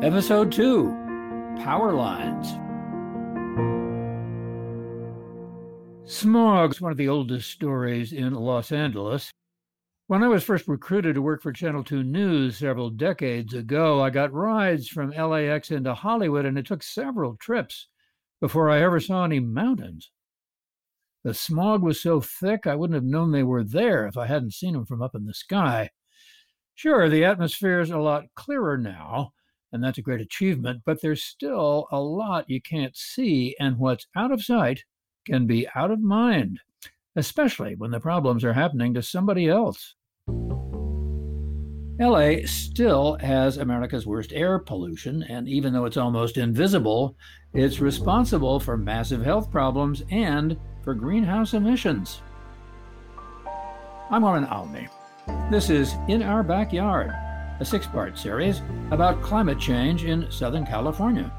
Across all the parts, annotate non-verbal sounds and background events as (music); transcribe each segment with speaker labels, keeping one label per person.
Speaker 1: Episode 2 Power Lines. Smog is one of the oldest stories in Los Angeles. When I was first recruited to work for Channel 2 News several decades ago, I got rides from LAX into Hollywood, and it took several trips before I ever saw any mountains. The smog was so thick, I wouldn't have known they were there if I hadn't seen them from up in the sky. Sure, the atmosphere is a lot clearer now, and that's a great achievement, but there's still a lot you can't see, and what's out of sight can be out of mind, especially when the problems are happening to somebody else. LA still has America's worst air pollution, and even though it's almost invisible, it's responsible for massive health problems and for greenhouse emissions. I'm Warren Olney. This is In Our Backyard a six part series about climate change in Southern California.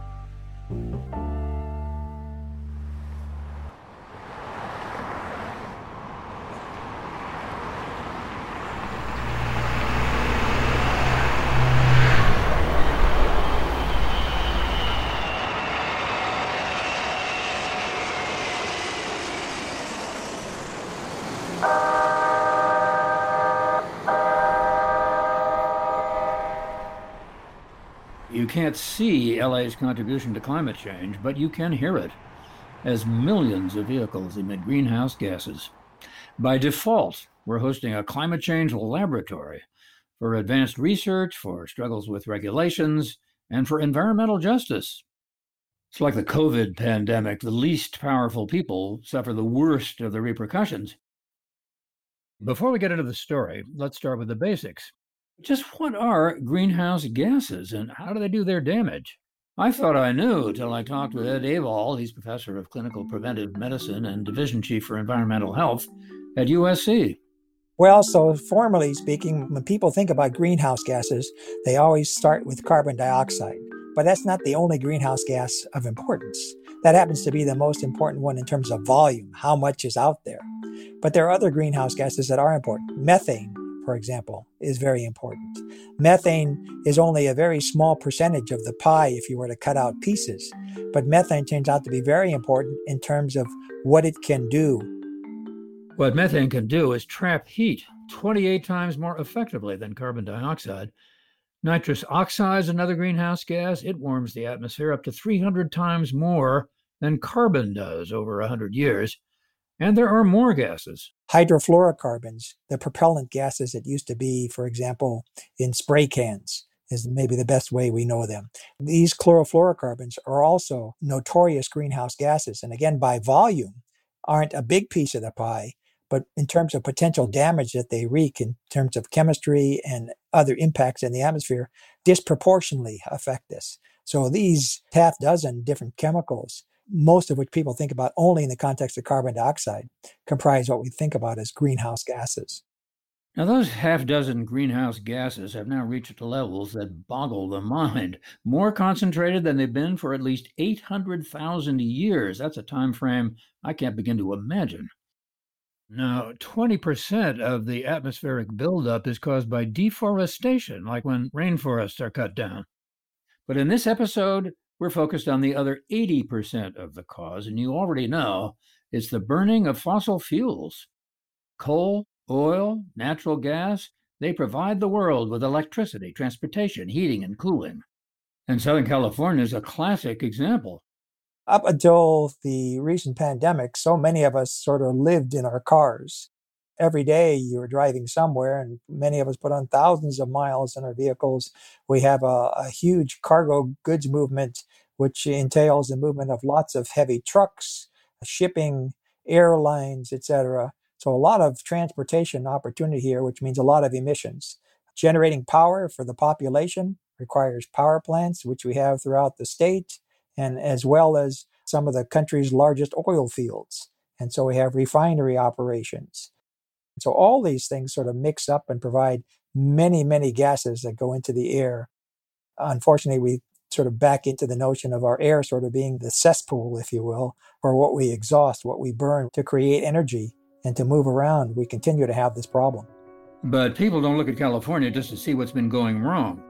Speaker 1: Can't see LA's contribution to climate change, but you can hear it as millions of vehicles emit greenhouse gases. By default, we're hosting a climate change laboratory for advanced research, for struggles with regulations, and for environmental justice. It's like the COVID pandemic. The least powerful people suffer the worst of the repercussions. Before we get into the story, let's start with the basics. Just what are greenhouse gases and how do they do their damage? I thought I knew till I talked with Ed Avol. He's professor of clinical preventive medicine and division chief for environmental health at USC.
Speaker 2: Well, so formally speaking, when people think about greenhouse gases, they always start with carbon dioxide. But that's not the only greenhouse gas of importance. That happens to be the most important one in terms of volume, how much is out there. But there are other greenhouse gases that are important. Methane, for example, is very important. Methane is only a very small percentage of the pie if you were to cut out pieces, but methane turns out to be very important in terms of what it can do.
Speaker 1: What methane can do is trap heat 28 times more effectively than carbon dioxide. Nitrous oxide is another greenhouse gas. It warms the atmosphere up to 300 times more than carbon does over 100 years. And there are more gases.
Speaker 2: Hydrofluorocarbons, the propellant gases that used to be, for example, in spray cans, is maybe the best way we know them. These chlorofluorocarbons are also notorious greenhouse gases. And again, by volume, aren't a big piece of the pie, but in terms of potential damage that they wreak in terms of chemistry and other impacts in the atmosphere, disproportionately affect this. So these half dozen different chemicals most of which people think about only in the context of carbon dioxide, comprise what we think about as greenhouse gases.
Speaker 1: Now, those half dozen greenhouse gases have now reached levels that boggle the mind, more concentrated than they've been for at least 800,000 years. That's a time frame I can't begin to imagine. Now, 20% of the atmospheric buildup is caused by deforestation, like when rainforests are cut down. But in this episode, we're focused on the other 80% of the cause, and you already know it's the burning of fossil fuels. Coal, oil, natural gas, they provide the world with electricity, transportation, heating, and cooling. And Southern California is a classic example.
Speaker 2: Up until the recent pandemic, so many of us sort of lived in our cars every day you were driving somewhere, and many of us put on thousands of miles in our vehicles. We have a, a huge cargo goods movement, which entails the movement of lots of heavy trucks, uh, shipping, airlines, etc. So a lot of transportation opportunity here, which means a lot of emissions. Generating power for the population requires power plants, which we have throughout the state, and as well as some of the country's largest oil fields. And so we have refinery operations. So all these things sort of mix up and provide many, many gases that go into the air. Unfortunately, we sort of back into the notion of our air sort of being the cesspool, if you will, or what we exhaust, what we burn to create energy and to move around. We continue to have this problem.
Speaker 1: But people don't look at California just to see what's been going wrong.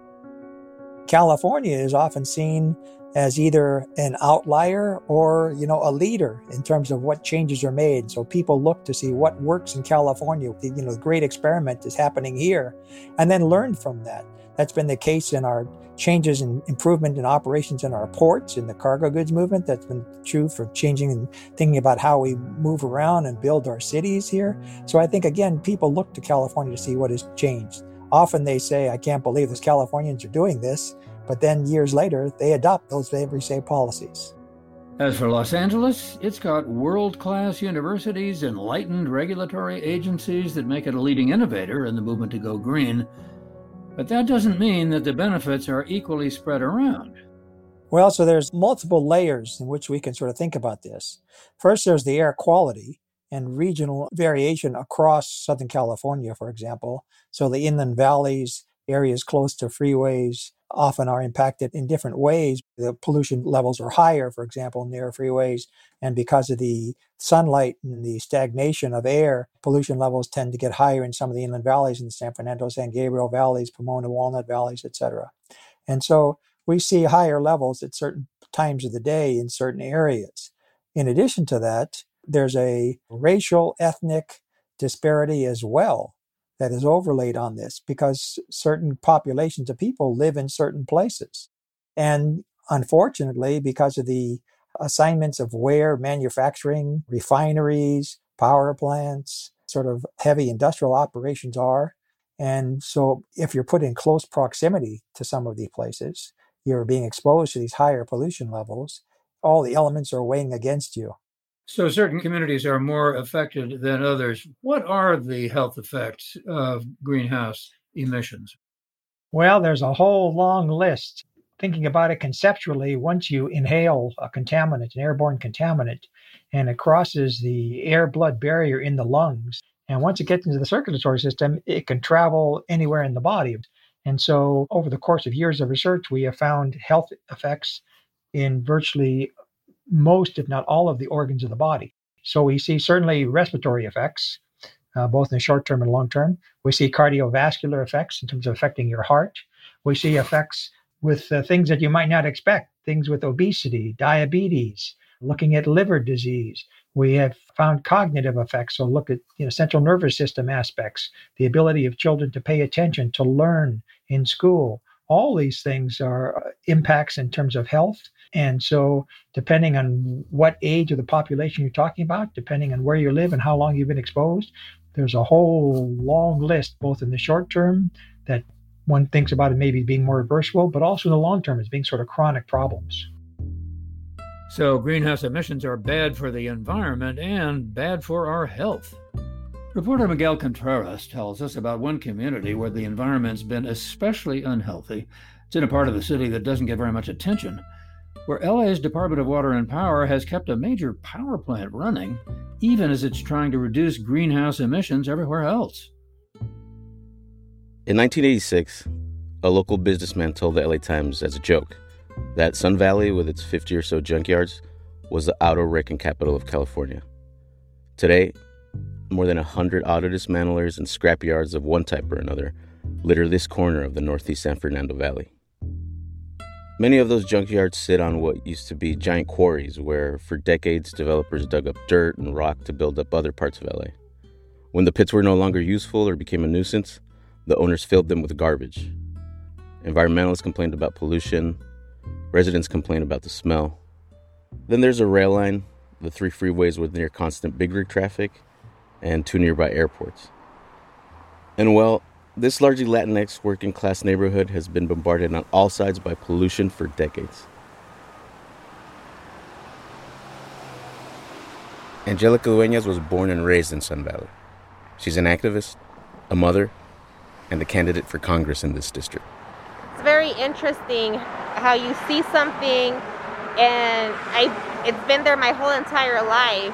Speaker 2: California is often seen as either an outlier or, you know, a leader in terms of what changes are made. So people look to see what works in California. You know, the great experiment is happening here and then learn from that. That's been the case in our changes and improvement in operations in our ports, in the cargo goods movement. That's been true for changing and thinking about how we move around and build our cities here. So I think, again, people look to California to see what has changed. Often they say, I can't believe those Californians are doing this. But then years later, they adopt those every say policies.
Speaker 1: As for Los Angeles, it's got world class universities, enlightened regulatory agencies that make it a leading innovator in the movement to go green. But that doesn't mean that the benefits are equally spread around.
Speaker 2: Well, so there's multiple layers in which we can sort of think about this. First, there's the air quality and regional variation across Southern California, for example. So the inland valleys, areas close to freeways, often are impacted in different ways. The pollution levels are higher, for example, near freeways. And because of the sunlight and the stagnation of air, pollution levels tend to get higher in some of the inland valleys in the San Fernando, San Gabriel valleys, Pomona, Walnut valleys, etc. And so we see higher levels at certain times of the day in certain areas. In addition to that, there's a racial, ethnic disparity as well that is overlaid on this because certain populations of people live in certain places. And unfortunately, because of the assignments of where manufacturing, refineries, power plants, sort of heavy industrial operations are. And so if you're put in close proximity to some of these places, you're being exposed to these higher pollution levels. All the elements are weighing against you.
Speaker 1: So, certain communities are more affected than others. What are the health effects of greenhouse emissions?
Speaker 2: Well, there's a whole long list. Thinking about it conceptually, once you inhale a contaminant, an airborne contaminant, and it crosses the air blood barrier in the lungs, and once it gets into the circulatory system, it can travel anywhere in the body. And so, over the course of years of research, we have found health effects in virtually most, if not all, of the organs of the body. So we see certainly respiratory effects, uh, both in the short term and long term. We see cardiovascular effects in terms of affecting your heart. We see effects with uh, things that you might not expect, things with obesity, diabetes, looking at liver disease. We have found cognitive effects. So look at you know, central nervous system aspects, the ability of children to pay attention, to learn in school. All these things are uh, impacts in terms of health and so, depending on what age of the population you're talking about, depending on where you live and how long you've been exposed, there's a whole long list, both in the short term that one thinks about it maybe being more reversible, but also in the long term as being sort of chronic problems.
Speaker 1: So, greenhouse emissions are bad for the environment and bad for our health. Reporter Miguel Contreras tells us about one community where the environment's been especially unhealthy. It's in a part of the city that doesn't get very much attention where LA's Department of Water and Power has kept a major power plant running, even as it's trying to reduce greenhouse emissions everywhere else.
Speaker 3: In 1986, a local businessman told the LA Times as a joke that Sun Valley, with its 50 or so junkyards, was the auto wrecking capital of California. Today, more than 100 auto dismantlers and scrapyards of one type or another litter this corner of the northeast San Fernando Valley. Many of those junkyards sit on what used to be giant quarries where, for decades, developers dug up dirt and rock to build up other parts of LA. When the pits were no longer useful or became a nuisance, the owners filled them with garbage. Environmentalists complained about pollution, residents complained about the smell. Then there's a rail line, the three freeways with near constant big rig traffic, and two nearby airports. And well, this largely Latinx working class neighborhood has been bombarded on all sides by pollution for decades. Angelica Dueñas was born and raised in Sun Valley. She's an activist, a mother, and a candidate for Congress in this district.
Speaker 4: It's very interesting how you see something and I it's been there my whole entire life.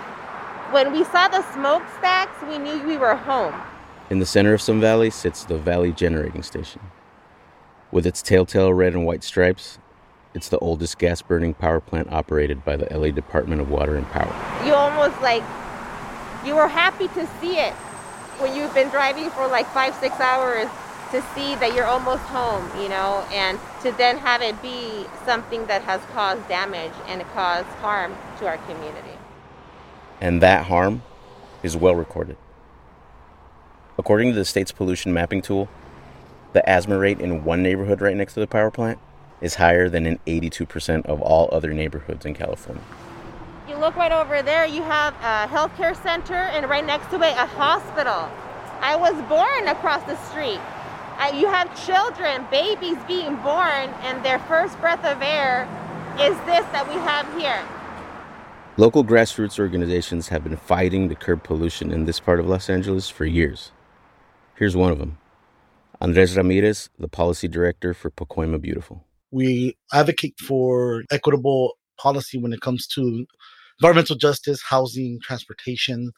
Speaker 4: When we saw the smokestacks, we knew we were home.
Speaker 3: In the center of Sun Valley sits the Valley Generating Station. With its telltale red and white stripes, it's the oldest gas burning power plant operated by the LA Department of Water and Power.
Speaker 4: You almost like, you were happy to see it when you've been driving for like five, six hours to see that you're almost home, you know, and to then have it be something that has caused damage and caused harm to our community.
Speaker 3: And that harm is well recorded. According to the state's pollution mapping tool, the asthma rate in one neighborhood right next to the power plant is higher than in 82% of all other neighborhoods in California.
Speaker 4: You look right over there, you have a healthcare center, and right next to it, a hospital. I was born across the street. I, you have children, babies being born, and their first breath of air is this that we have here.
Speaker 3: Local grassroots organizations have been fighting to curb pollution in this part of Los Angeles for years. Here's one of them Andres Ramirez, the policy director for Pacoima Beautiful.
Speaker 5: We advocate for equitable policy when it comes to environmental justice, housing, transportation.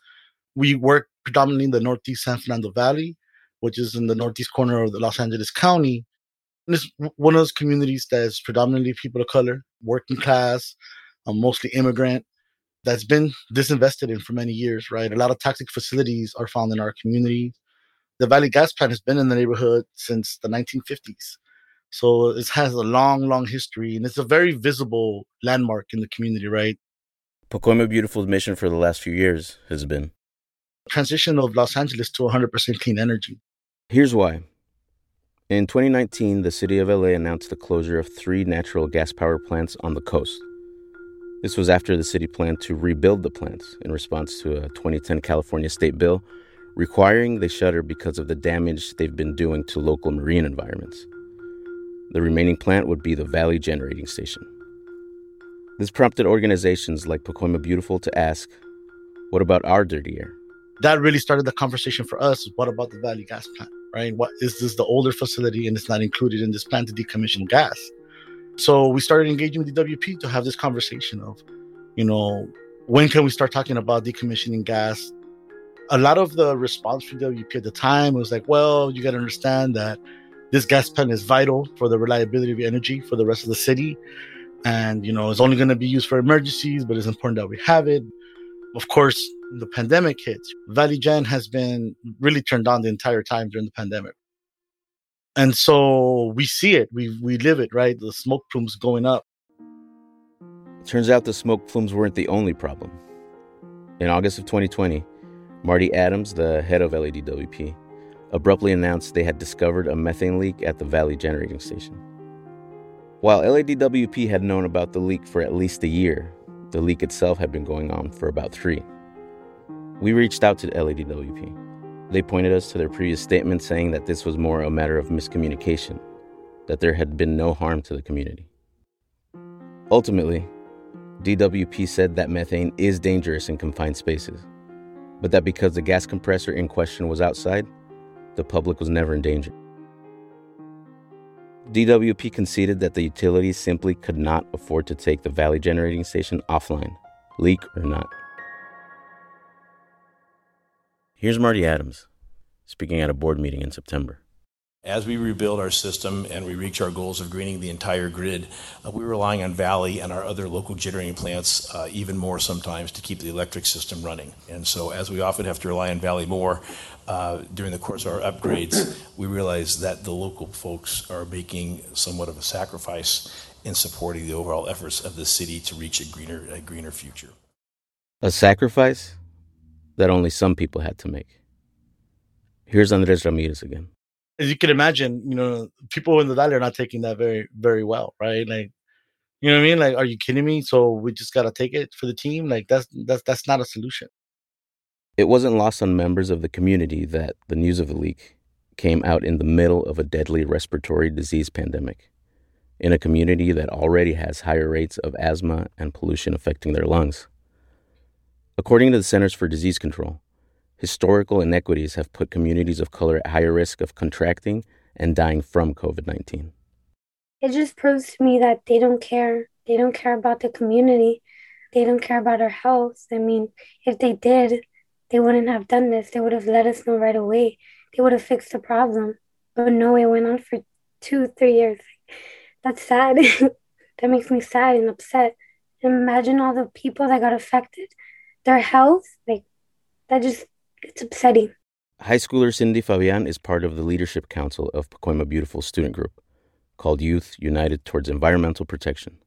Speaker 5: We work predominantly in the Northeast San Fernando Valley, which is in the northeast corner of the Los Angeles County. And it's one of those communities that is predominantly people of color, working class, um, mostly immigrant, that's been disinvested in for many years, right? A lot of toxic facilities are found in our community. The Valley Gas Plant has been in the neighborhood since the 1950s. So it has a long, long history, and it's a very visible landmark in the community, right?
Speaker 3: Pacoima Beautiful's mission for the last few years has been
Speaker 5: transition of Los Angeles to 100% clean energy.
Speaker 3: Here's why. In 2019, the city of LA announced the closure of three natural gas power plants on the coast. This was after the city planned to rebuild the plants in response to a 2010 California state bill requiring they shutter because of the damage they've been doing to local marine environments. The remaining plant would be the Valley Generating Station. This prompted organizations like Pacoima Beautiful to ask, what about our dirty air?
Speaker 5: That really started the conversation for us. What about the Valley Gas Plant? right? What is this the older facility and it's not included in this plan to decommission gas? So we started engaging with DWP to have this conversation of, you know, when can we start talking about decommissioning gas? A lot of the response from DWP at the time was like, well, you got to understand that this gas plant is vital for the reliability of energy for the rest of the city. And, you know, it's only going to be used for emergencies, but it's important that we have it. Of course, the pandemic hits, Valley Gen has been really turned on the entire time during the pandemic. And so we see it, we, we live it, right? The smoke plumes going up.
Speaker 3: Turns out the smoke plumes weren't the only problem. In August of 2020, Marty Adams, the head of LADWP, abruptly announced they had discovered a methane leak at the Valley Generating Station. While LADWP had known about the leak for at least a year, the leak itself had been going on for about three. We reached out to LADWP. They pointed us to their previous statement saying that this was more a matter of miscommunication, that there had been no harm to the community. Ultimately, DWP said that methane is dangerous in confined spaces, but that because the gas compressor in question was outside, the public was never in danger. DWP conceded that the utilities simply could not afford to take the Valley Generating Station offline, leak or not. Here's Marty Adams speaking at a board meeting in September.
Speaker 6: As we rebuild our system and we reach our goals of greening the entire grid, uh, we're relying on Valley and our other local generating plants uh, even more sometimes to keep the electric system running. And so, as we often have to rely on Valley more uh, during the course of our upgrades, we realize that the local folks are making somewhat of a sacrifice in supporting the overall efforts of the city to reach a greener, a greener future.
Speaker 3: A sacrifice? that only some people had to make. Here's Andres Ramirez again.
Speaker 5: As you can imagine, you know, people in the valley are not taking that very, very well, right? Like, you know what I mean? Like, are you kidding me? So we just gotta take it for the team. Like, that's that's that's not a solution.
Speaker 3: It wasn't lost on members of the community that the news of the leak came out in the middle of a deadly respiratory disease pandemic in a community that already has higher rates of asthma and pollution affecting their lungs. According to the Centers for Disease Control, historical inequities have put communities of color at higher risk of contracting and dying from COVID 19.
Speaker 7: It just proves to me that they don't care. They don't care about the community. They don't care about our health. I mean, if they did, they wouldn't have done this. They would have let us know right away. They would have fixed the problem. But no, it went on for two, three years. That's sad. (laughs) that makes me sad and upset. Imagine all the people that got affected their health, like that just it's upsetting.
Speaker 3: High schooler Cindy Fabian is part of the leadership council of Pacoima Beautiful student group called Youth United Towards Environmental Protection,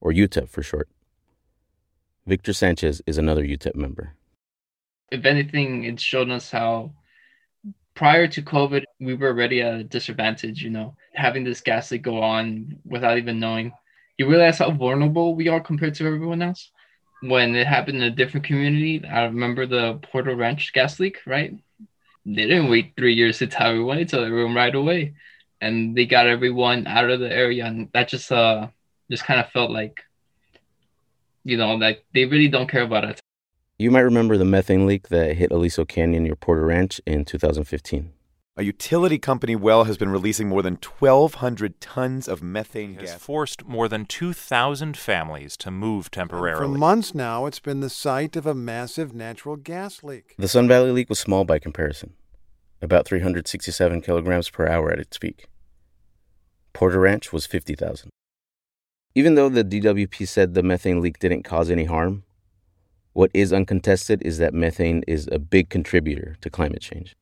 Speaker 3: or YUTEP for short. Victor Sanchez is another YUTEP member.
Speaker 8: If anything, it's shown us how prior to COVID, we were already at a disadvantage, you know, having this gas leak go on without even knowing. You realize how vulnerable we are compared to everyone else. When it happened in a different community, I remember the Porter Ranch gas leak, right? They didn't wait three years to tell everyone, they told everyone right away. And they got everyone out of the area. And that just uh just kind of felt like, you know, like they really don't care about us.
Speaker 3: You might remember the methane leak that hit Aliso Canyon near Porter Ranch in 2015.
Speaker 9: A utility company well has been releasing more than 1,200 tons of methane
Speaker 10: has
Speaker 9: gas.
Speaker 10: forced more than 2,000 families to move temporarily.
Speaker 11: For months now, it's been the site of a massive natural gas leak.
Speaker 3: The Sun Valley leak was small by comparison, about 367 kilograms per hour at its peak. Porter Ranch was 50,000. Even though the DWP said the methane leak didn't cause any harm, what is uncontested is that methane is a big contributor to climate change.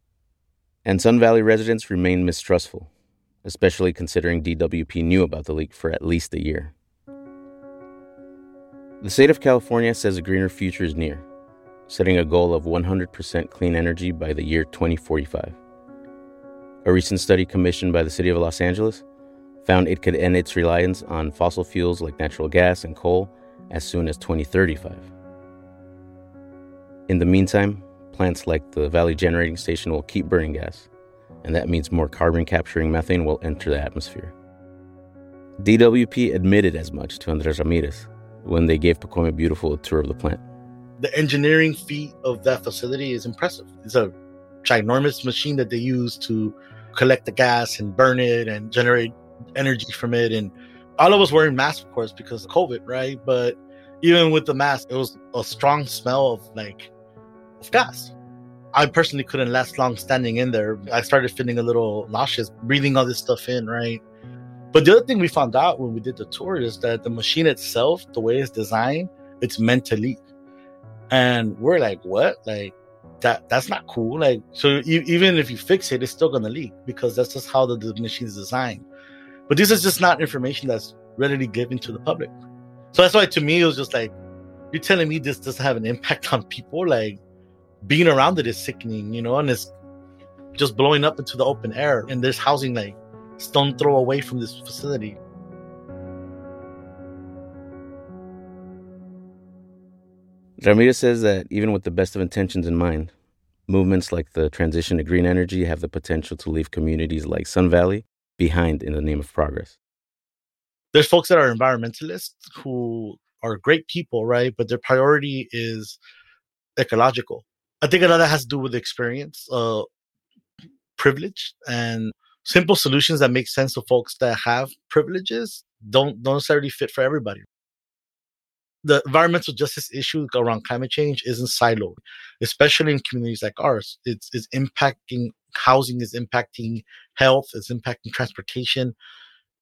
Speaker 3: And Sun Valley residents remain mistrustful, especially considering DWP knew about the leak for at least a year. The state of California says a greener future is near, setting a goal of 100% clean energy by the year 2045. A recent study commissioned by the city of Los Angeles found it could end its reliance on fossil fuels like natural gas and coal as soon as 2035. In the meantime, plants like the Valley Generating Station will keep burning gas, and that means more carbon capturing methane will enter the atmosphere. DWP admitted as much to Andres Ramirez when they gave Pacoima a Beautiful a tour of the plant.
Speaker 5: The engineering feat of that facility is impressive. It's a ginormous machine that they use to collect the gas and burn it and generate energy from it. And all of us wearing masks, of course, because of COVID, right? But even with the mask, it was a strong smell of like of gas. I personally couldn't last long standing in there. I started feeling a little nauseous breathing all this stuff in, right? But the other thing we found out when we did the tour is that the machine itself, the way it's designed, it's meant to leak. And we're like, what? Like that that's not cool. Like so even if you fix it, it's still gonna leak because that's just how the, the machine is designed. But this is just not information that's readily given to the public. So that's why to me it was just like, you're telling me this doesn't have an impact (laughs) on people? Like being around it is sickening, you know, and it's just blowing up into the open air. And there's housing like stone throw away from this facility.
Speaker 3: Ramirez says that even with the best of intentions in mind, movements like the transition to green energy have the potential to leave communities like Sun Valley behind in the name of progress.
Speaker 5: There's folks that are environmentalists who are great people, right? But their priority is ecological. I think a lot of that has to do with experience, uh, privilege, and simple solutions that make sense to folks that have privileges don't don't necessarily fit for everybody. The environmental justice issue around climate change isn't siloed, especially in communities like ours. It's, it's impacting housing, is impacting health, it's impacting transportation,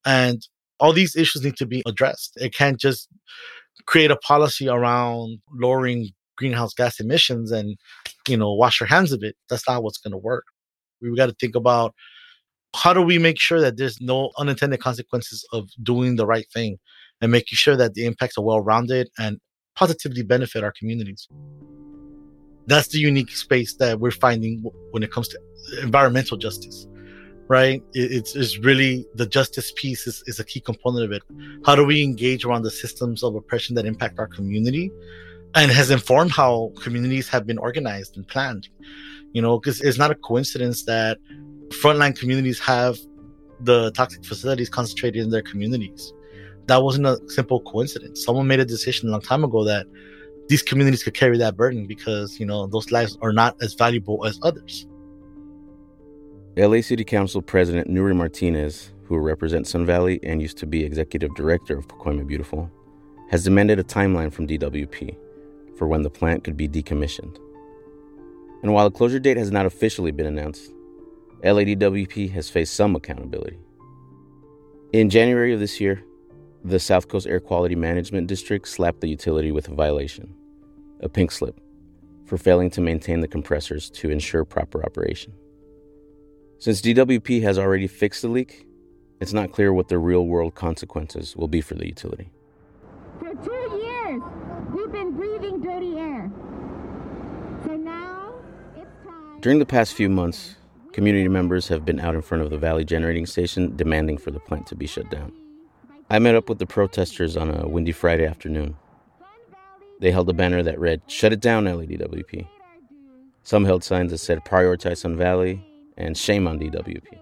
Speaker 5: and all these issues need to be addressed. It can't just create a policy around lowering greenhouse gas emissions and you know wash your hands of it that's not what's going to work. We've got to think about how do we make sure that there's no unintended consequences of doing the right thing and making sure that the impacts are well rounded and positively benefit our communities. That's the unique space that we're finding when it comes to environmental justice right? It's, it's really the justice piece is, is a key component of it. How do we engage around the systems of oppression that impact our community and has informed how communities have been organized and planned. You know, because it's not a coincidence that frontline communities have the toxic facilities concentrated in their communities. That wasn't a simple coincidence. Someone made a decision a long time ago that these communities could carry that burden because, you know, those lives are not as valuable as others.
Speaker 3: LA City Council President Nury Martinez, who represents Sun Valley and used to be executive director of Pacoima Beautiful, has demanded a timeline from DWP for when the plant could be decommissioned. And while a closure date has not officially been announced, LADWP has faced some accountability. In January of this year, the South Coast Air Quality Management District slapped the utility with a violation, a pink slip, for failing to maintain the compressors to ensure proper operation. Since DWP has already fixed the leak, it's not clear what the real world consequences will be for the utility.
Speaker 12: For two years, we've been breathing dirty air. So now it's time.
Speaker 3: During the past few months, community members have been out in front of the Valley Generating Station demanding for the plant to be shut down. I met up with the protesters on a windy Friday afternoon. They held a banner that read, Shut it down, LADWP. Some held signs that said, Prioritize Sun Valley and Shame on DWP.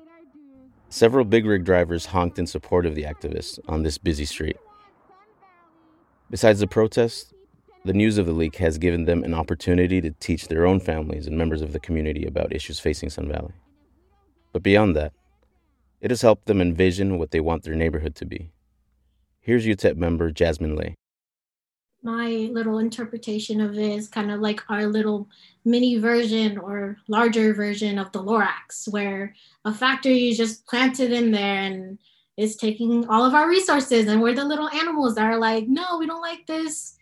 Speaker 3: Several big rig drivers honked in support of the activists on this busy street. Besides the protests, the news of the leak has given them an opportunity to teach their own families and members of the community about issues facing Sun Valley. But beyond that, it has helped them envision what they want their neighborhood to be. Here's YUTEP member Jasmine Lay.
Speaker 13: My little interpretation of it is kind of like our little mini version or larger version of the Lorax, where a factory is just planted in there and is taking all of our resources, and we're the little animals that are like, no, we don't like this.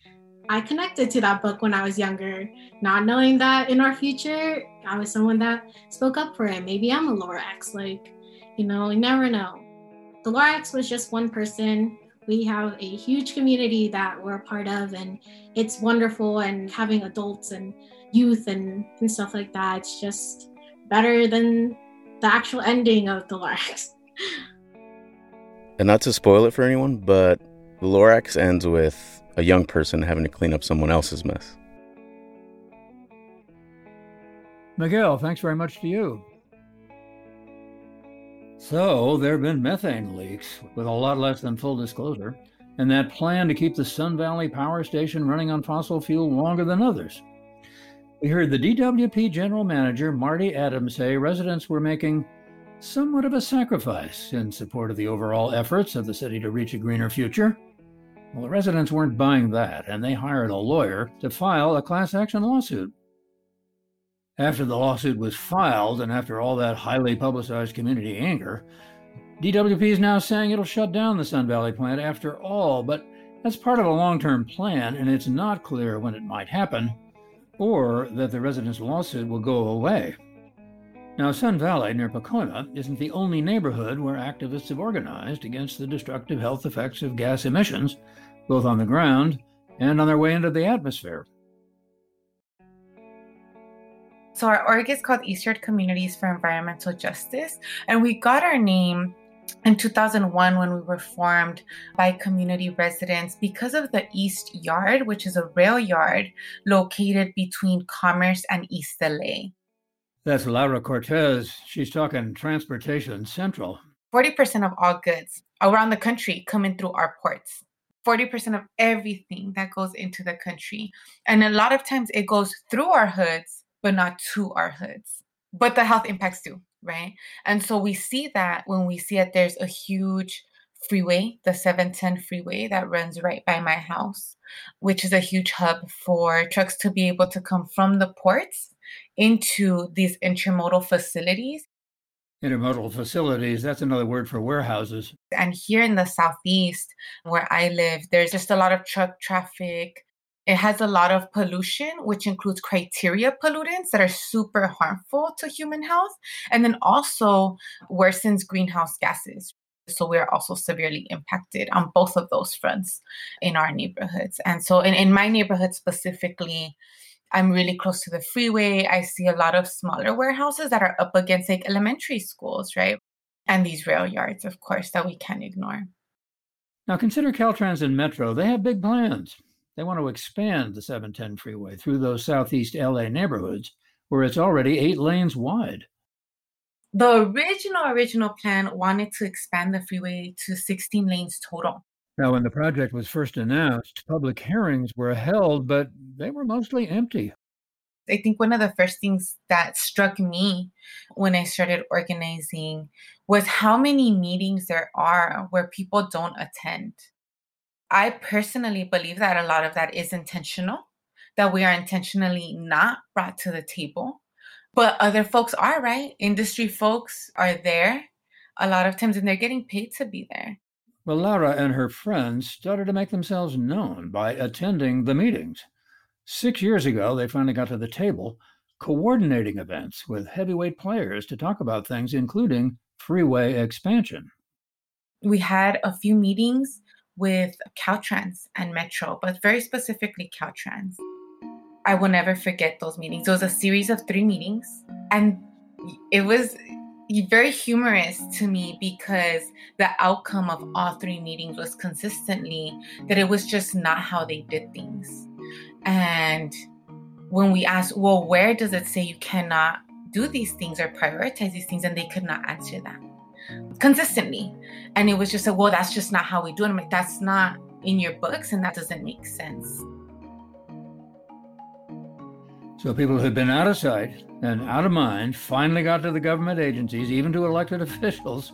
Speaker 13: I connected to that book when I was younger, not knowing that in our future, I was someone that spoke up for it. Maybe I'm a Lorax. Like, you know, you never know. The Lorax was just one person. We have a huge community that we're a part of, and it's wonderful. And having adults and youth and, and stuff like that, it's just better than the actual ending of the Lorax.
Speaker 3: And not to spoil it for anyone, but the Lorax ends with a young person having to clean up someone else's mess.
Speaker 1: Miguel, thanks very much to you. So, there have been methane leaks with a lot less than full disclosure, and that plan to keep the Sun Valley Power Station running on fossil fuel longer than others. We heard the DWP general manager, Marty Adams, say residents were making somewhat of a sacrifice in support of the overall efforts of the city to reach a greener future. Well, the residents weren't buying that, and they hired a lawyer to file a class action lawsuit. After the lawsuit was filed, and after all that highly publicized community anger, DWP is now saying it'll shut down the Sun Valley plant after all, but that's part of a long term plan, and it's not clear when it might happen, or that the residents' lawsuit will go away. Now, Sun Valley near Pacoima isn't the only neighborhood where activists have organized against the destructive health effects of gas emissions, both on the ground and on their way into the atmosphere.
Speaker 14: So, our org is called East Yard Communities for Environmental Justice, and we got our name in 2001 when we were formed by community residents because of the East Yard, which is a rail yard located between Commerce and East LA.
Speaker 1: That's Laura Cortez. She's talking transportation central.
Speaker 14: 40% of all goods around the country come in through our ports. 40% of everything that goes into the country. And a lot of times it goes through our hoods, but not to our hoods. But the health impacts do, right? And so we see that when we see that there's a huge freeway, the 710 freeway that runs right by my house, which is a huge hub for trucks to be able to come from the ports into these intermodal facilities.
Speaker 1: Intermodal facilities, that's another word for warehouses.
Speaker 14: And here in the Southeast, where I live, there's just a lot of truck traffic. It has a lot of pollution, which includes criteria pollutants that are super harmful to human health, and then also worsens greenhouse gases. So we're also severely impacted on both of those fronts in our neighborhoods. And so in, in my neighborhood specifically, I'm really close to the freeway. I see a lot of smaller warehouses that are up against like elementary schools, right? And these rail yards, of course, that we can't ignore.
Speaker 1: Now consider Caltrans and Metro. They have big plans. They want to expand the 710 freeway through those southeast LA neighborhoods where it's already eight lanes wide.
Speaker 14: The original original plan wanted to expand the freeway to 16 lanes total.
Speaker 1: Now, when the project was first announced, public hearings were held, but they were mostly empty.
Speaker 14: I think one of the first things that struck me when I started organizing was how many meetings there are where people don't attend. I personally believe that a lot of that is intentional, that we are intentionally not brought to the table. But other folks are, right? Industry folks are there a lot of times and they're getting paid to be there.
Speaker 1: Well, Laura and her friends started to make themselves known by attending the meetings. Six years ago, they finally got to the table coordinating events with heavyweight players to talk about things, including freeway expansion.
Speaker 14: We had a few meetings with Caltrans and Metro, but very specifically Caltrans. I will never forget those meetings. It was a series of three meetings, and it was very humorous to me because the outcome of all three meetings was consistently that it was just not how they did things. And when we asked, well, where does it say you cannot do these things or prioritize these things? And they could not answer that consistently. And it was just like, well, that's just not how we do it. I'm like, that's not in your books and that doesn't make sense.
Speaker 1: So people who'd been out of sight and out of mind finally got to the government agencies, even to elected (laughs) officials.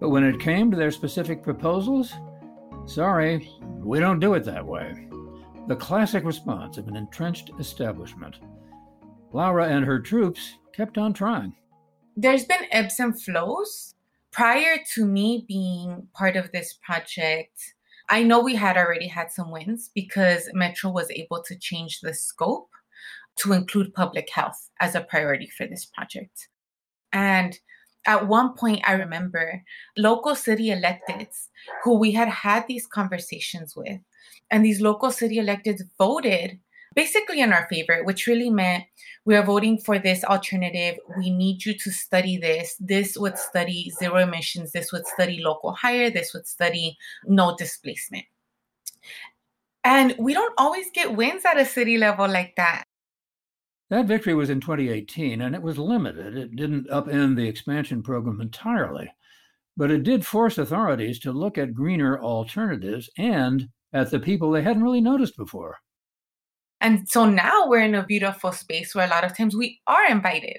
Speaker 1: But when it came to their specific proposals, sorry, we don't do it that way. The classic response of an entrenched establishment. Laura and her troops kept on trying.
Speaker 14: There's been ebbs and flows. Prior to me being part of this project, I know we had already had some wins because Metro was able to change the scope to include public health as a priority for this project. And at one point, I remember local city electeds who we had had these conversations with, and these local city electeds voted basically in our favor, which really meant we are voting for this alternative. We need you to study this. This would study zero emissions. This would study local hire. This would study no displacement. And we don't always get wins at a city level like that.
Speaker 1: That victory was in 2018, and it was limited. It didn't upend the expansion program entirely, but it did force authorities to look at greener alternatives and at the people they hadn't really noticed before.
Speaker 14: And so now we're in a beautiful space where a lot of times we are invited,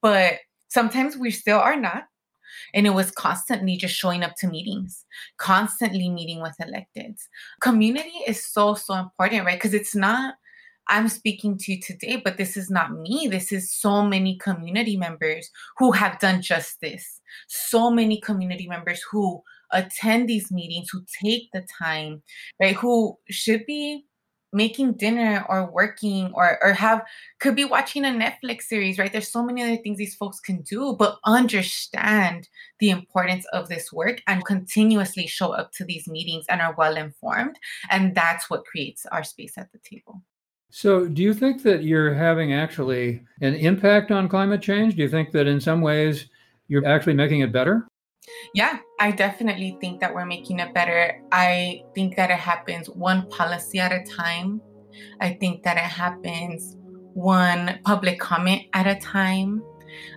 Speaker 14: but sometimes we still are not. And it was constantly just showing up to meetings, constantly meeting with electeds. Community is so, so important, right? Because it's not I'm speaking to you today, but this is not me. This is so many community members who have done just this. So many community members who attend these meetings, who take the time, right? Who should be making dinner or working or or have could be watching a Netflix series, right? There's so many other things these folks can do, but understand the importance of this work and continuously show up to these meetings and are well informed. And that's what creates our space at the table.
Speaker 1: So, do you think that you're having actually an impact on climate change? Do you think that in some ways you're actually making it better?
Speaker 14: Yeah, I definitely think that we're making it better. I think that it happens one policy at a time. I think that it happens one public comment at a time,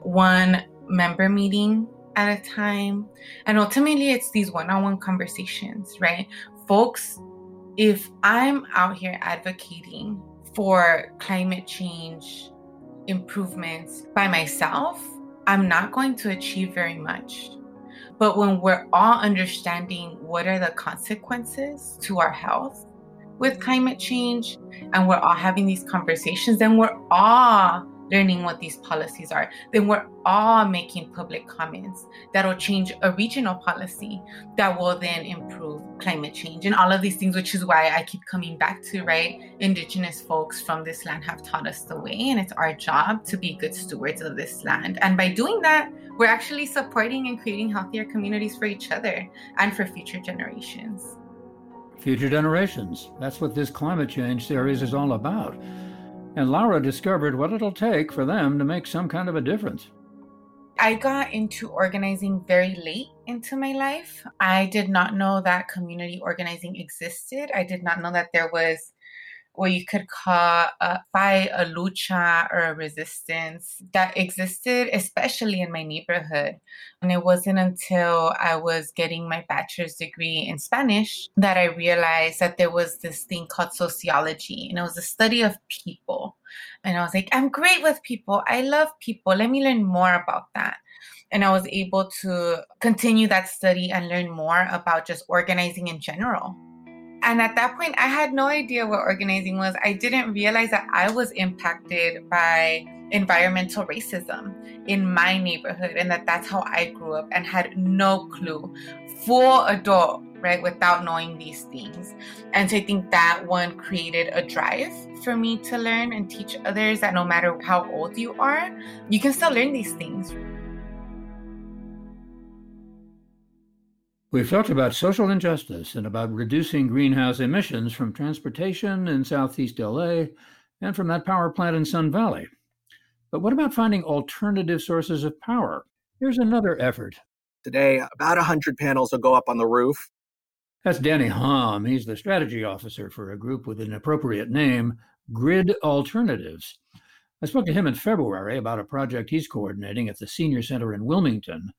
Speaker 14: one member meeting at a time. And ultimately, it's these one on one conversations, right? Folks, if I'm out here advocating for climate change improvements by myself, I'm not going to achieve very much. But when we're all understanding what are the consequences to our health with climate change, and we're all having these conversations, then we're all learning what these policies are, then we're all making public comments that'll change a regional policy that will then improve climate change and all of these things, which is why I keep coming back to, right? Indigenous folks from this land have taught us the way, and it's our job to be good stewards of this land. And by doing that, we're actually supporting and creating healthier communities for each other and for future generations.
Speaker 1: Future generations. That's what this climate change series is all about and Laura discovered what it'll take for them to make some kind of a difference.
Speaker 14: I got into organizing very late into my life. I did not know that community organizing existed. I did not know that there was what you could call a fight, a lucha, or a resistance that existed, especially in my neighborhood. And it wasn't until I was getting my bachelor's degree in Spanish that I realized that there was this thing called sociology, and it was a study of people. And I was like, I'm great with people. I love people. Let me learn more about that and I was able to continue that study and learn more about just organizing in general. And at that point, I had no idea what organizing was. I didn't realize that I was impacted by environmental racism in my neighborhood and that that's how I grew up and had no clue. Full adult right, without knowing these things. And so I think that one created a drive for me to learn and teach others that no matter how old you are, you can still learn these things.
Speaker 1: We've talked about social injustice and about reducing greenhouse emissions from transportation in Southeast LA and from that power plant in Sun Valley. But what about finding alternative sources of power? Here's another effort.
Speaker 15: Today, about 100 panels will go up on the roof.
Speaker 1: That's Danny Hom. He's the strategy officer for a group with an appropriate name, Grid Alternatives. I spoke to him in February about a project he's coordinating at the Senior Center in Wilmington.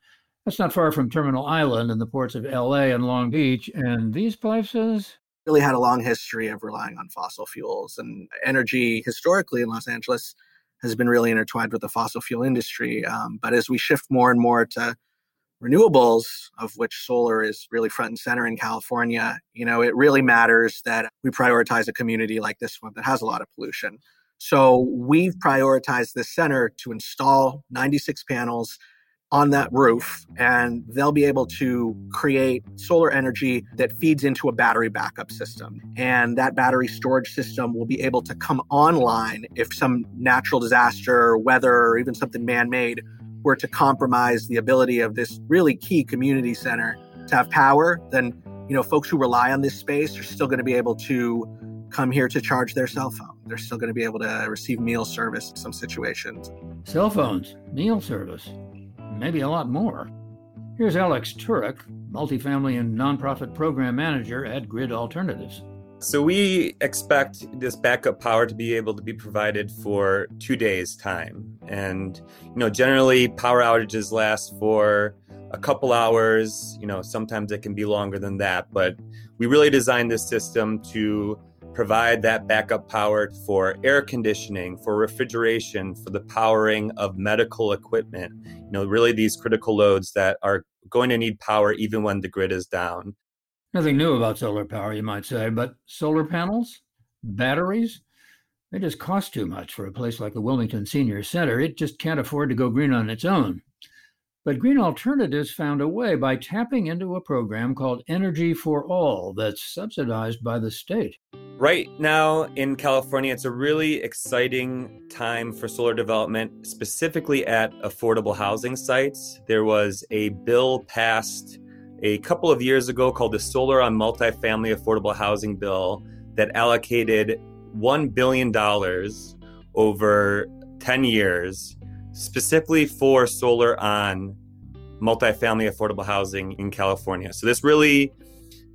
Speaker 1: That's not far from Terminal Island and the ports of LA and Long Beach. And these places
Speaker 15: really had a long history of relying on fossil fuels and energy historically in Los Angeles has been really intertwined with the fossil fuel industry. Um, but as we shift more and more to renewables, of which solar is really front and center in California, you know, it really matters that we prioritize a community like this one that has a lot of pollution. So we've prioritized this center to install 96 panels on that roof and they'll be able to create solar energy that feeds into a battery backup system. And that battery storage system will be able to come online if some natural disaster, weather, or even something man made were to compromise the ability of this really key community center to have power. Then, you know, folks who rely on this space are still going to be able to come here to charge their cell phone. They're still going to be able to receive meal service in some situations.
Speaker 1: Cell phones, meal service maybe a lot more. Here's Alex Turek, multifamily and nonprofit program manager at Grid Alternatives.
Speaker 16: So we expect this backup power to be able to be provided for two days' time. And, you know, generally power outages last for a couple hours. You know, sometimes it can be longer than that. But we really designed this system to provide that backup power for air conditioning, for refrigeration, for the powering of medical equipment. You know, really these critical loads that are going to need power even when the grid is down.
Speaker 1: Nothing new about solar power, you might say, but solar panels, batteries, they just cost too much for a place like the Wilmington Senior Center. It just can't afford to go green on its own. But Green Alternatives found a way by tapping into a program called Energy for All that's subsidized by the state.
Speaker 16: Right now in California, it's a really exciting time for solar development, specifically at affordable housing sites. There was a bill passed a couple of years ago called the Solar on Multifamily Affordable Housing Bill that allocated $1 billion over 10 years specifically for solar on multifamily affordable housing in California. So this really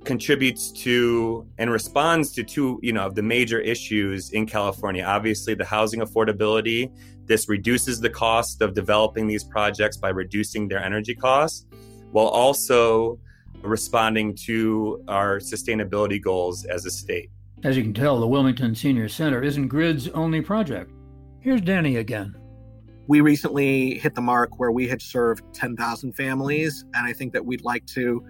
Speaker 16: contributes to and responds to two, you know, of the major issues in California. Obviously, the housing affordability. This reduces the cost of developing these projects by reducing their energy costs, while also responding to our sustainability goals as a state.
Speaker 1: As you can tell, the Wilmington Senior Center isn't GRID's only project. Here's Danny again.
Speaker 15: We recently hit the mark where we had served 10,000 families, and I think that we'd like to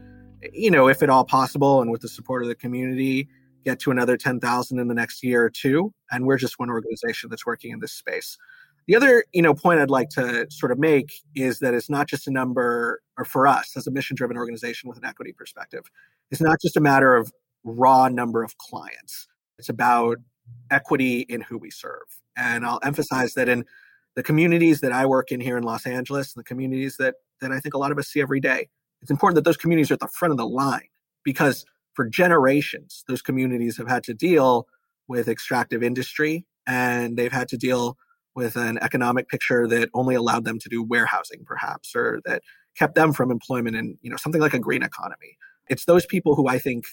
Speaker 15: you know, if at all possible, and with the support of the community, get to another 10,000 in the next year or two. And we're just one organization that's working in this space. The other, you know, point I'd like to sort of make is that it's not just a number, or for us as a mission-driven organization with an equity perspective, it's not just a matter of raw number of clients. It's about equity in who we serve. And I'll emphasize that in the communities that I work in here in Los Angeles, the communities that that I think a lot of us see every day, it's important that those communities are at the front of the line because for generations, those communities have had to deal with extractive industry and they've had to deal with an economic picture that only allowed them to do warehousing perhaps or that kept them from employment in you know something like a green economy. It's those people who i think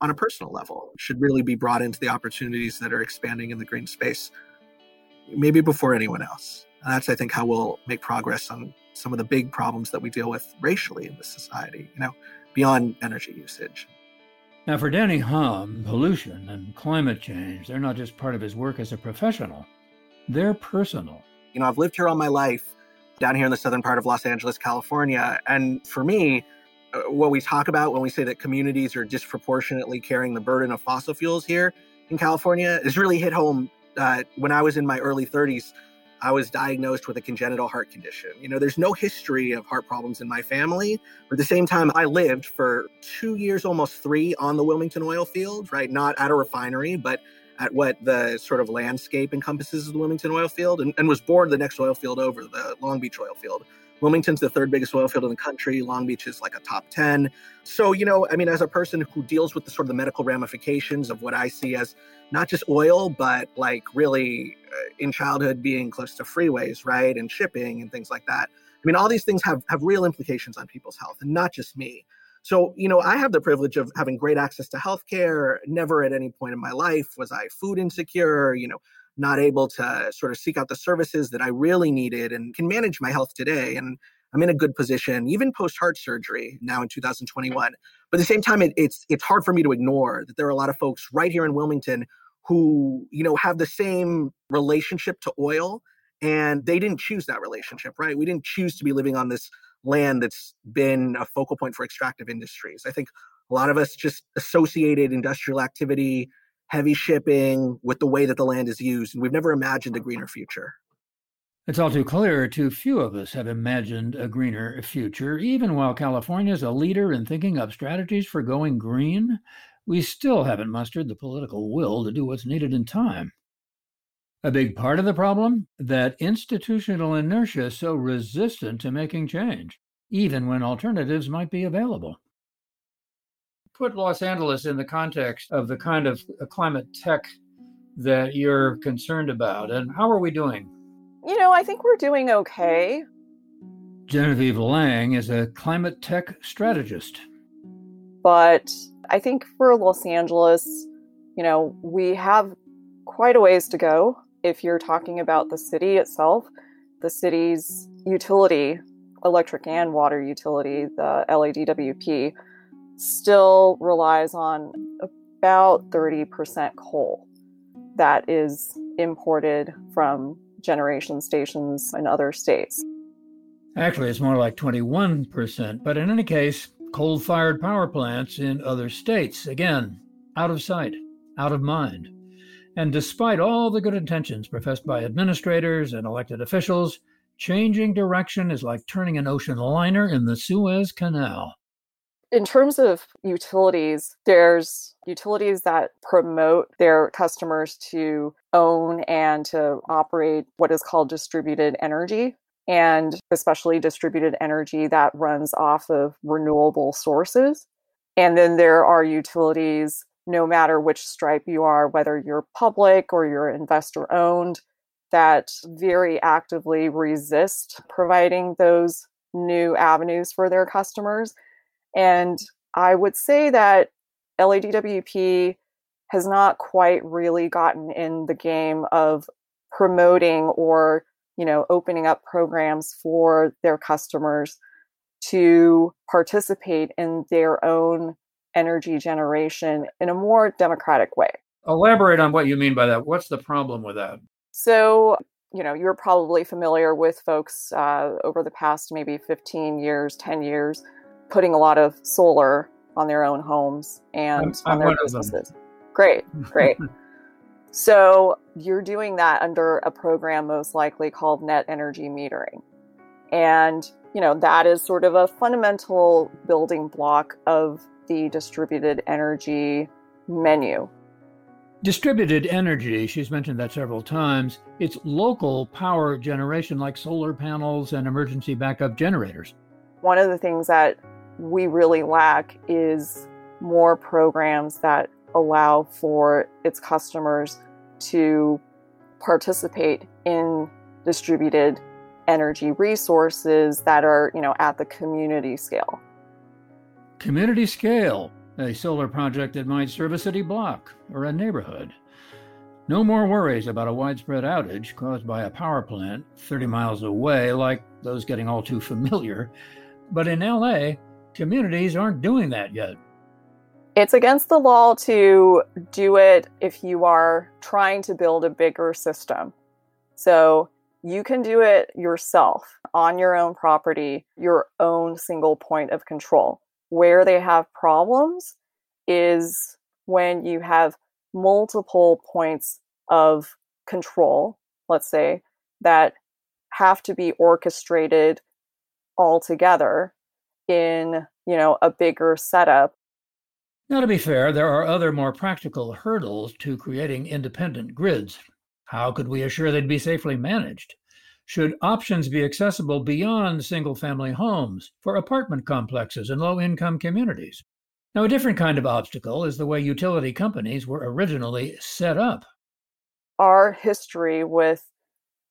Speaker 15: on a personal level should really be brought into the opportunities that are expanding in the green space maybe before anyone else. And that's i think how we'll make progress on some of the big problems that we deal with racially in this society, you know, beyond energy usage.
Speaker 1: Now, for Danny Hum, pollution and climate change, they're not just part of his work as a professional, they're personal.
Speaker 15: You know, I've lived here all my life down here in the southern part of Los Angeles, California. And for me, uh, what we talk about when we say that communities are disproportionately carrying the burden of fossil fuels here in California is really hit home uh, when I was in my early 30s I was diagnosed with a congenital heart condition. You know, there's no history of heart problems in my family. But at the same time, I lived for two years, almost three, on the Wilmington oil field, right? Not at a refinery, but at what the sort of landscape encompasses of the Wilmington oil field, and, and was born the next oil field over, the Long Beach oil field. Wilmington's the third biggest oil field in the country. Long Beach is like a top 10. So, you know, I mean, as a person who deals with the sort of the medical ramifications of what I see as not just oil, but like really uh, in childhood being close to freeways, right? And shipping and things like that. I mean, all these things have, have real implications on people's health and not just me. So, you know, I have the privilege of having great access to healthcare. Never at any point in my life was I food insecure, you know, not able to uh, sort of seek out the services that I really needed and can manage my health today. And I'm in a good position, even post heart surgery now in 2021. But at the same time, it, it's it's hard for me to ignore that there are a lot of folks right here in Wilmington who you know have the same relationship to oil, and they didn't choose that relationship, right? We didn't choose to be living on this land that's been a focal point for extractive industries. I think a lot of us just associated industrial activity heavy shipping with the way that the land is used. And we've never imagined a greener future.
Speaker 1: It's all too clear too few of us have imagined a greener future. Even while California is a leader in thinking up strategies for going green, we still haven't mustered the political will to do what's needed in time. A big part of the problem? That institutional inertia is so resistant to making change, even when alternatives might be available put Los Angeles in the context of the kind of uh, climate tech that you're concerned about, and how are we doing?
Speaker 17: You know, I think we're doing okay.
Speaker 1: Genevieve Lang is a climate tech strategist.
Speaker 17: But I think for Los Angeles, you know, we have quite a ways to go if you're talking about the city itself. The city's utility, electric and water utility, the LADWP, still relies on about 30% coal that is imported from generation stations in other states.
Speaker 1: Actually, it's more like 21%. But in any case, coal fired power plants in other states, again, out of sight, out of mind. And despite all the good intentions professed by administrators and elected officials, changing direction is like turning an ocean liner in the Suez Canal.
Speaker 17: In terms of utilities, there's utilities that promote their customers to own and to operate what is called distributed energy, and especially distributed energy that runs off of renewable sources. And then there are utilities, no matter which stripe you are, whether you're public or you're investor owned, that very actively resist providing those new avenues for their customers and I would say that LADWP has not quite really gotten in the game of promoting or you know opening up programs for their customers to participate in their own energy generation in a more democratic way.
Speaker 1: Elaborate on what you mean by that. What's the problem with that?
Speaker 17: So, you know, you're probably familiar with folks uh, over the past maybe 15 years, 10 years putting a lot of solar on their own homes and I'm, on their businesses. Great, great. (laughs) so you're doing that under a program most likely called net energy metering. And, you know, that is sort of a fundamental building block of the distributed energy menu.
Speaker 1: Distributed energy, she's mentioned that several times. It's local power generation like solar panels and emergency backup generators.
Speaker 17: One of the things that we really lack is more programs that allow for its customers to participate in distributed energy resources that are, you know, at the community scale.
Speaker 1: Community scale, a solar project that might serve a city block or a neighborhood. No more worries about a widespread outage caused by a power plant 30 miles away, like those getting all too familiar. But in LA, communities aren't doing that yet.
Speaker 17: It's against the law to do it if you are trying to build a bigger system. So you can do it yourself on your own property, your own single point of control. Where they have problems is when you have multiple points of control, let's say, that have to be orchestrated all together in, you know, a bigger setup.
Speaker 1: Now, to be fair, there are other more practical hurdles to creating independent grids. How could we assure they'd be safely managed? Should options be accessible beyond single family homes for apartment complexes and low income communities? Now, a different kind of obstacle is the way utility companies were originally set up.
Speaker 17: Our history with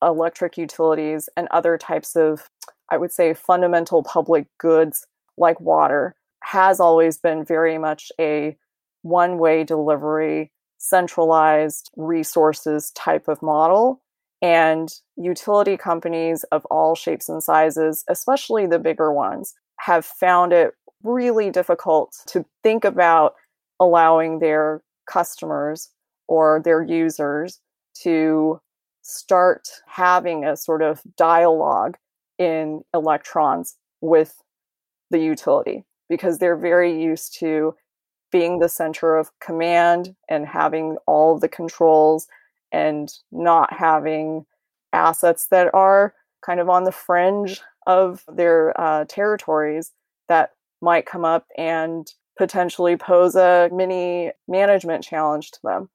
Speaker 17: electric utilities and other types of, I would say, fundamental public goods like water has always been very much a one way delivery, centralized resources type of model. And utility companies of all shapes and sizes, especially the bigger ones, have found it really difficult to think about allowing their customers or their users to start having a sort of dialogue in electrons with the utility because they're very used to being the center of command and having all the controls and not having assets that are kind of on the fringe of their uh, territories that might come up and potentially pose a mini management challenge to them.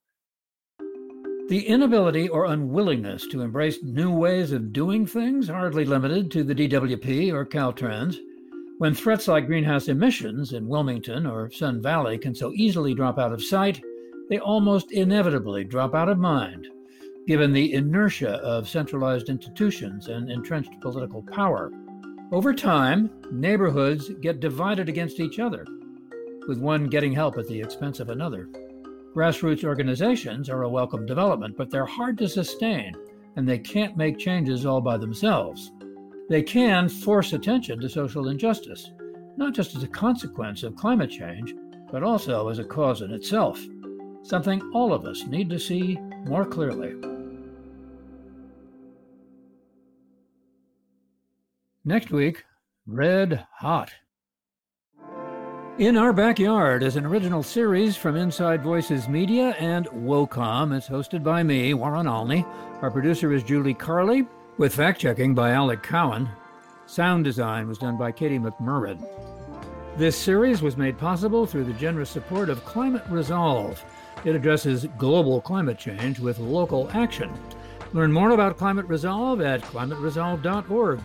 Speaker 1: The inability or unwillingness to embrace new ways of doing things hardly limited to the DWP or Caltrans. When threats like greenhouse emissions in Wilmington or Sun Valley can so easily drop out of sight, they almost inevitably drop out of mind, given the inertia of centralized institutions and entrenched political power. Over time, neighborhoods get divided against each other, with one getting help at the expense of another. Grassroots organizations are a welcome development, but they're hard to sustain, and they can't make changes all by themselves. They can force attention to social injustice, not just as a consequence of climate change, but also as a cause in itself, something all of us need to see more clearly. Next week, Red Hot. In Our Backyard is an original series from Inside Voices Media and WOCOM. It's hosted by me, Warren Olney. Our producer is Julie Carley, with fact checking by Alec Cowan. Sound design was done by Katie McMurrid. This series was made possible through the generous support of Climate Resolve. It addresses global climate change with local action. Learn more about Climate Resolve at climateresolve.org.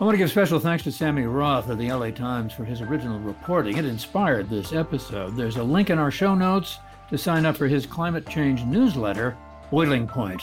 Speaker 1: I want to give special thanks to Sammy Roth of the LA Times for his original reporting. It inspired this episode. There's a link in our show notes to sign up for his climate change newsletter, Boiling Point.